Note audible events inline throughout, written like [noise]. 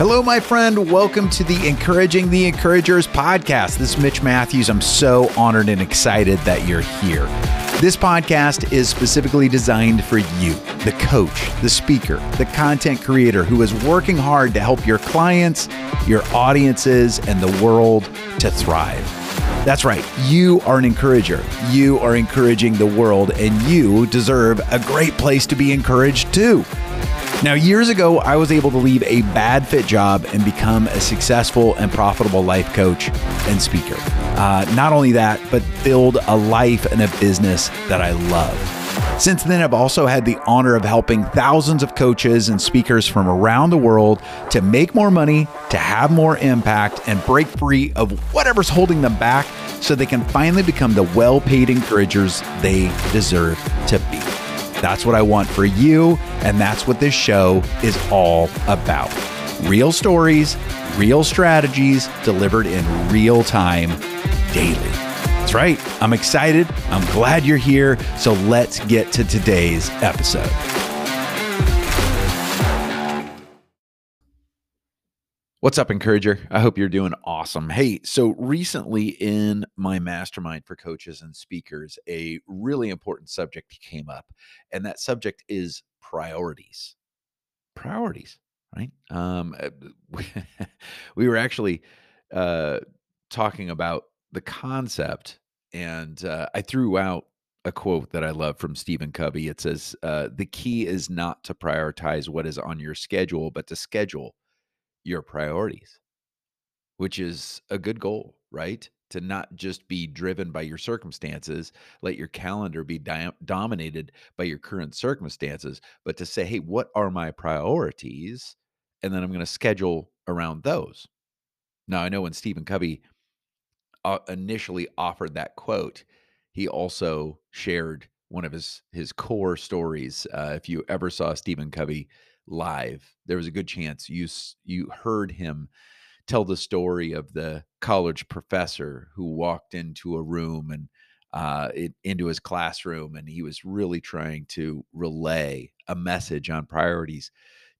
Hello, my friend. Welcome to the Encouraging the Encouragers podcast. This is Mitch Matthews. I'm so honored and excited that you're here. This podcast is specifically designed for you, the coach, the speaker, the content creator who is working hard to help your clients, your audiences, and the world to thrive. That's right. You are an encourager. You are encouraging the world, and you deserve a great place to be encouraged too. Now, years ago, I was able to leave a bad fit job and become a successful and profitable life coach and speaker. Uh, not only that, but build a life and a business that I love. Since then, I've also had the honor of helping thousands of coaches and speakers from around the world to make more money, to have more impact, and break free of whatever's holding them back so they can finally become the well paid encouragers they deserve to be. That's what I want for you, and that's what this show is all about. Real stories, real strategies delivered in real time daily. That's right. I'm excited. I'm glad you're here. So let's get to today's episode. What's up, Encourager? I hope you're doing awesome. Hey, so recently in my mastermind for coaches and speakers, a really important subject came up, and that subject is priorities. Priorities, right? Um, [laughs] we were actually uh, talking about the concept, and uh, I threw out a quote that I love from Stephen Covey. It says, uh, The key is not to prioritize what is on your schedule, but to schedule your priorities, which is a good goal, right? To not just be driven by your circumstances, let your calendar be di- dominated by your current circumstances, but to say, hey, what are my priorities? And then I'm going to schedule around those. Now, I know when Stephen Covey uh, initially offered that quote, he also shared one of his his core stories. Uh, if you ever saw Stephen Covey live, there was a good chance you you heard him tell the story of the college professor who walked into a room and uh, it, into his classroom, and he was really trying to relay a message on priorities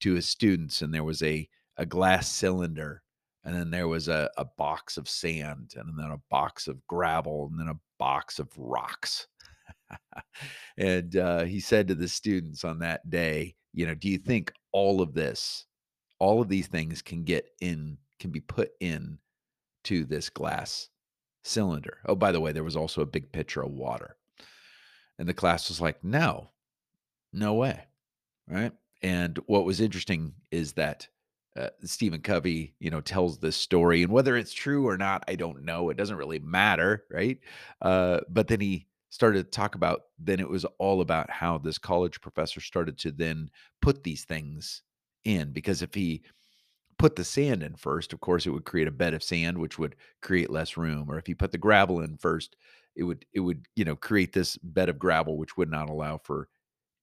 to his students. And there was a a glass cylinder, and then there was a, a box of sand, and then a box of gravel, and then a box of rocks. [laughs] and uh, he said to the students on that day, you know, do you think all of this, all of these things can get in, can be put in to this glass cylinder? Oh, by the way, there was also a big pitcher of water. And the class was like, no, no way. Right. And what was interesting is that uh, Stephen Covey, you know, tells this story, and whether it's true or not, I don't know. It doesn't really matter, right? Uh, but then he started to talk about then it was all about how this college professor started to then put these things in because if he put the sand in first of course it would create a bed of sand which would create less room or if he put the gravel in first it would it would you know create this bed of gravel which would not allow for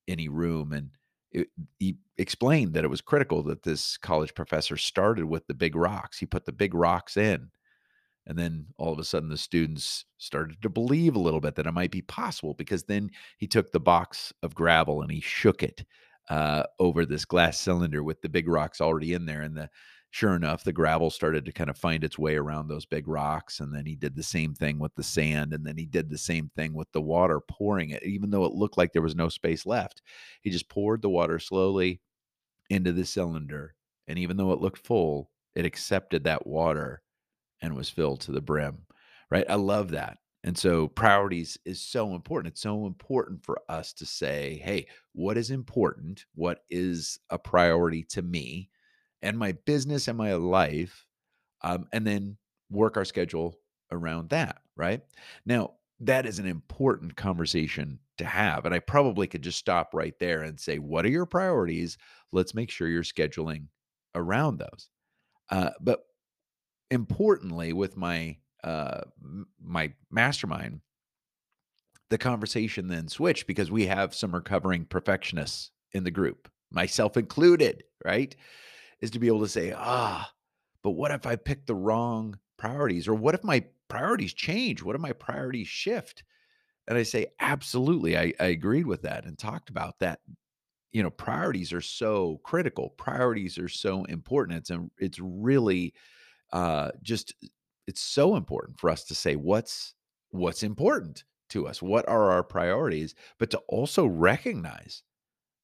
any room and it, he explained that it was critical that this college professor started with the big rocks. He put the big rocks in and then all of a sudden, the students started to believe a little bit that it might be possible because then he took the box of gravel and he shook it uh, over this glass cylinder with the big rocks already in there. And the sure enough, the gravel started to kind of find its way around those big rocks. And then he did the same thing with the sand. And then he did the same thing with the water, pouring it, even though it looked like there was no space left. He just poured the water slowly into the cylinder. And even though it looked full, it accepted that water and was filled to the brim. Right. I love that. And so priorities is so important. It's so important for us to say, hey, what is important? What is a priority to me and my business and my life? Um, and then work our schedule around that. Right. Now, that is an important conversation to have. And I probably could just stop right there and say, what are your priorities? Let's make sure you're scheduling around those. Uh, but importantly with my uh my mastermind the conversation then switched because we have some recovering perfectionists in the group myself included right is to be able to say ah but what if i pick the wrong priorities or what if my priorities change what if my priorities shift and i say absolutely i, I agreed with that and talked about that you know, priorities are so critical. Priorities are so important. It's a, it's really uh, just it's so important for us to say what's what's important to us. What are our priorities? But to also recognize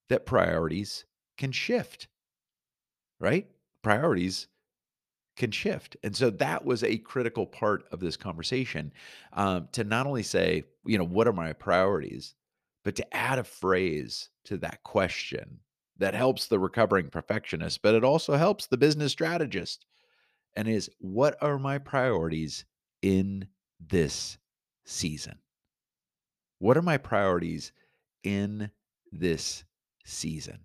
that priorities can shift, right? Priorities can shift. And so that was a critical part of this conversation um, to not only say, you know, what are my priorities, but to add a phrase to that question that helps the recovering perfectionist, but it also helps the business strategist. And is what are my priorities in this season? What are my priorities in this season?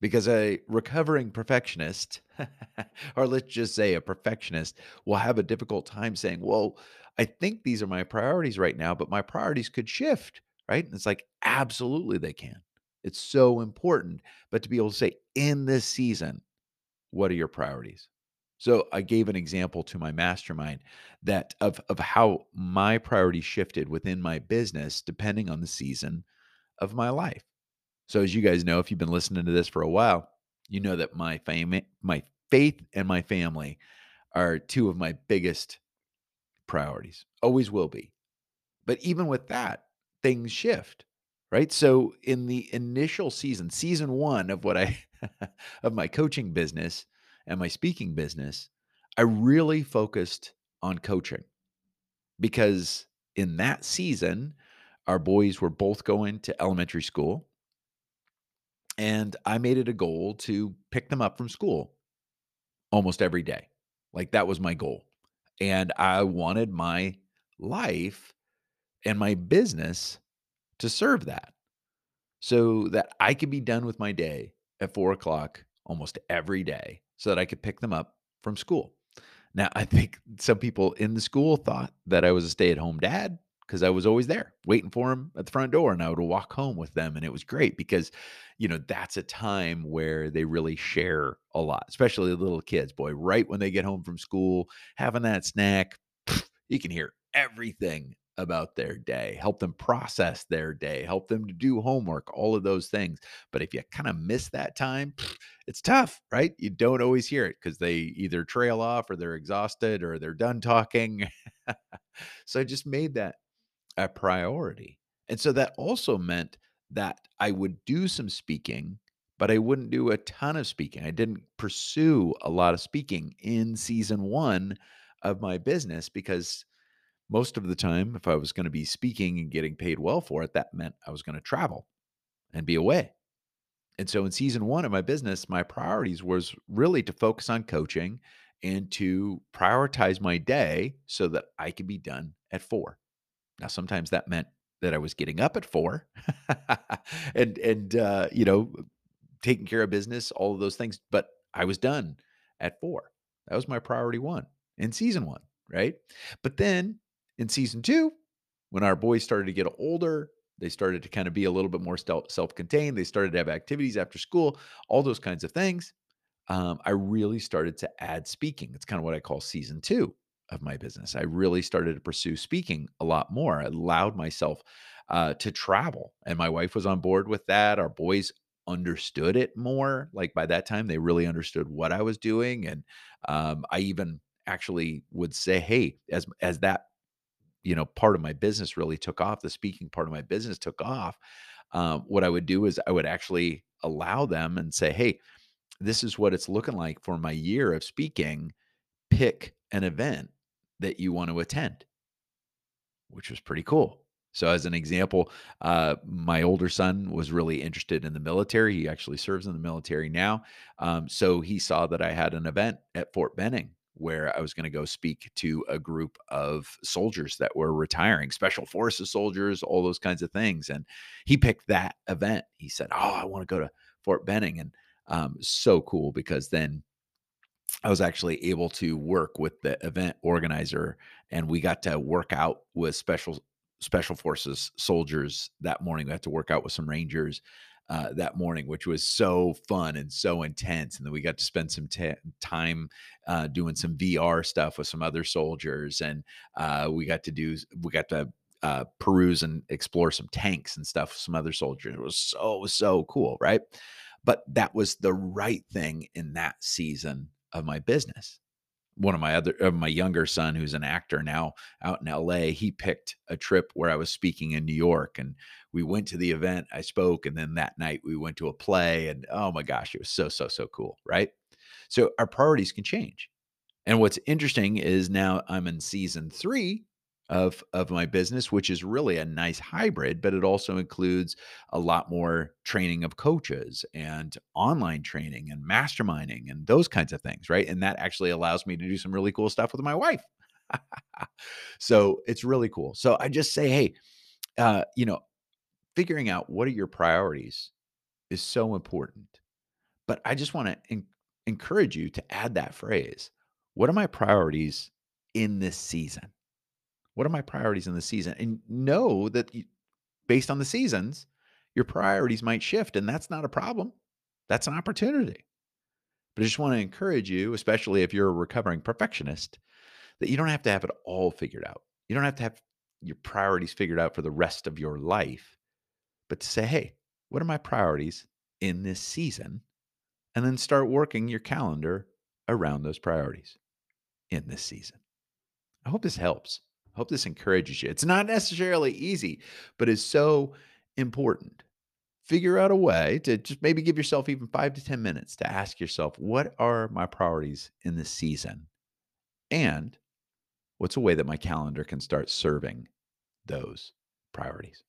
Because a recovering perfectionist, [laughs] or let's just say a perfectionist, will have a difficult time saying, Well, I think these are my priorities right now, but my priorities could shift, right? And it's like, absolutely they can. It's so important. But to be able to say, in this season, what are your priorities? So I gave an example to my mastermind that of of how my priorities shifted within my business depending on the season of my life. So as you guys know, if you've been listening to this for a while, you know that my fame, my faith and my family are two of my biggest priorities. Always will be. But even with that, things shift, right? So in the initial season, season 1 of what I [laughs] of my coaching business and my speaking business, I really focused on coaching because in that season, our boys were both going to elementary school and I made it a goal to pick them up from school almost every day. Like that was my goal. And I wanted my life and my business to serve that so that I could be done with my day at four o'clock almost every day so that I could pick them up from school. Now, I think some people in the school thought that I was a stay at home dad because I was always there waiting for them at the front door and I would walk home with them. And it was great because, you know, that's a time where they really share a lot, especially the little kids. Boy, right when they get home from school, having that snack, [sniffs] you can hear everything about their day, help them process their day, help them to do homework, all of those things. But if you kind of miss that time, it's tough, right? You don't always hear it because they either trail off or they're exhausted or they're done talking. [laughs] so I just made that a priority. And so that also meant that I would do some speaking, but I wouldn't do a ton of speaking. I didn't pursue a lot of speaking in season one of my business because most of the time, if I was going to be speaking and getting paid well for it, that meant I was going to travel and be away. And so in season one of my business, my priorities was really to focus on coaching and to prioritize my day so that I could be done at four. Now, sometimes that meant that I was getting up at four [laughs] and, and, uh, you know, taking care of business, all of those things, but I was done at four. That was my priority one in season one, right? But then in season two, when our boys started to get older, they started to kind of be a little bit more self contained. They started to have activities after school, all those kinds of things. Um, I really started to add speaking. It's kind of what I call season two of my business. I really started to pursue speaking a lot more. I allowed myself uh, to travel, and my wife was on board with that. Our boys understood it more. Like by that time, they really understood what I was doing, and um, I even actually would say, "Hey," as as that you know part of my business really took off the speaking part of my business took off um, what i would do is i would actually allow them and say hey this is what it's looking like for my year of speaking. Pick an event that you want to attend. Which was pretty cool. So as an example uh, my older son was really interested in the military. He actually serves in the military now um, so he saw that i had an event at fort benning where I was going to go speak to a group of soldiers that were retiring, special forces soldiers, all those kinds of things. And he picked that event. He said, Oh, I want to go to Fort Benning. And um, so cool because then I was actually able to work with the event organizer and we got to work out with special special forces soldiers that morning. We had to work out with some rangers uh, that morning, which was so fun and so intense. And then we got to spend some t- time uh, doing some VR stuff with some other soldiers, and uh, we got to do we got to uh, peruse and explore some tanks and stuff, with some other soldiers. It was so, so cool, right? But that was the right thing in that season of my business. One of my other, of my younger son, who's an actor now out in LA, he picked a trip where I was speaking in New York, and we went to the event. I spoke, and then that night we went to a play, and oh my gosh, it was so so so cool, right? So our priorities can change. And what's interesting is now I'm in season three of of my business, which is really a nice hybrid, but it also includes a lot more training of coaches and online training and masterminding and those kinds of things, right? And that actually allows me to do some really cool stuff with my wife. [laughs] so it's really cool. So I just say, hey, uh, you know, figuring out what are your priorities is so important. But I just want to en- encourage you to add that phrase. What are my priorities in this season? What are my priorities in the season? And know that you, based on the seasons, your priorities might shift, and that's not a problem. That's an opportunity. But I just want to encourage you, especially if you're a recovering perfectionist, that you don't have to have it all figured out. You don't have to have your priorities figured out for the rest of your life, but to say, hey, what are my priorities in this season? And then start working your calendar around those priorities in this season. I hope this helps. I hope this encourages you. It's not necessarily easy, but it's so important. Figure out a way to just maybe give yourself even five to 10 minutes to ask yourself, what are my priorities in this season? And what's a way that my calendar can start serving those priorities?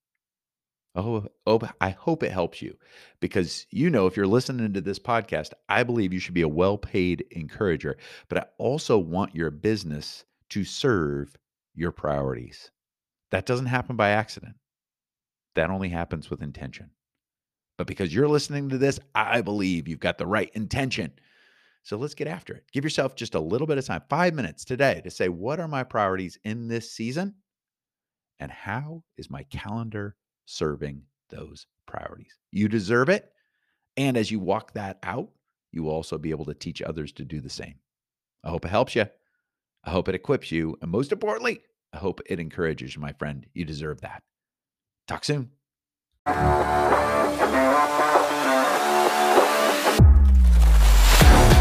Oh, oh, I hope it helps you because you know, if you're listening to this podcast, I believe you should be a well paid encourager, but I also want your business to serve your priorities. That doesn't happen by accident. That only happens with intention. But because you're listening to this, I believe you've got the right intention. So let's get after it. Give yourself just a little bit of time, five minutes today, to say, what are my priorities in this season? And how is my calendar serving those priorities? You deserve it. And as you walk that out, you will also be able to teach others to do the same. I hope it helps you. I hope it equips you. And most importantly, I hope it encourages you, my friend. You deserve that. Talk soon.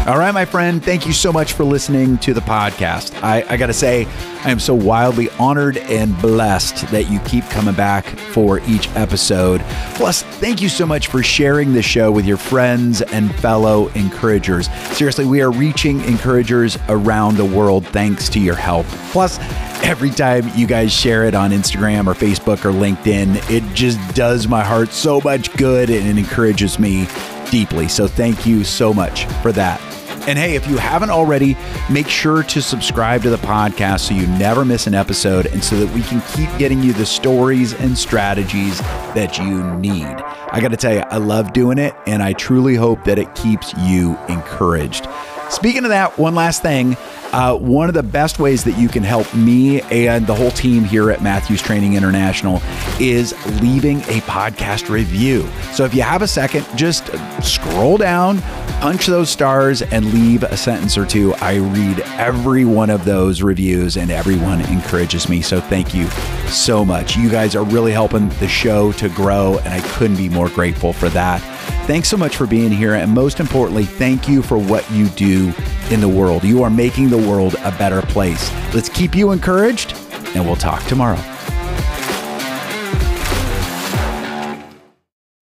All right, my friend, thank you so much for listening to the podcast. I, I got to say, I am so wildly honored and blessed that you keep coming back for each episode. Plus, thank you so much for sharing the show with your friends and fellow encouragers. Seriously, we are reaching encouragers around the world thanks to your help. Plus, every time you guys share it on Instagram or Facebook or LinkedIn, it just does my heart so much good and it encourages me deeply. So, thank you so much for that. And hey, if you haven't already, make sure to subscribe to the podcast so you never miss an episode and so that we can keep getting you the stories and strategies that you need. I got to tell you, I love doing it and I truly hope that it keeps you encouraged. Speaking of that, one last thing. Uh, one of the best ways that you can help me and the whole team here at Matthews Training International is leaving a podcast review. So if you have a second, just scroll down, punch those stars, and leave a sentence or two. I read every one of those reviews, and everyone encourages me. So thank you so much. You guys are really helping the show to grow, and I couldn't be more grateful for that. Thanks so much for being here. And most importantly, thank you for what you do in the world. You are making the world a better place. Let's keep you encouraged, and we'll talk tomorrow.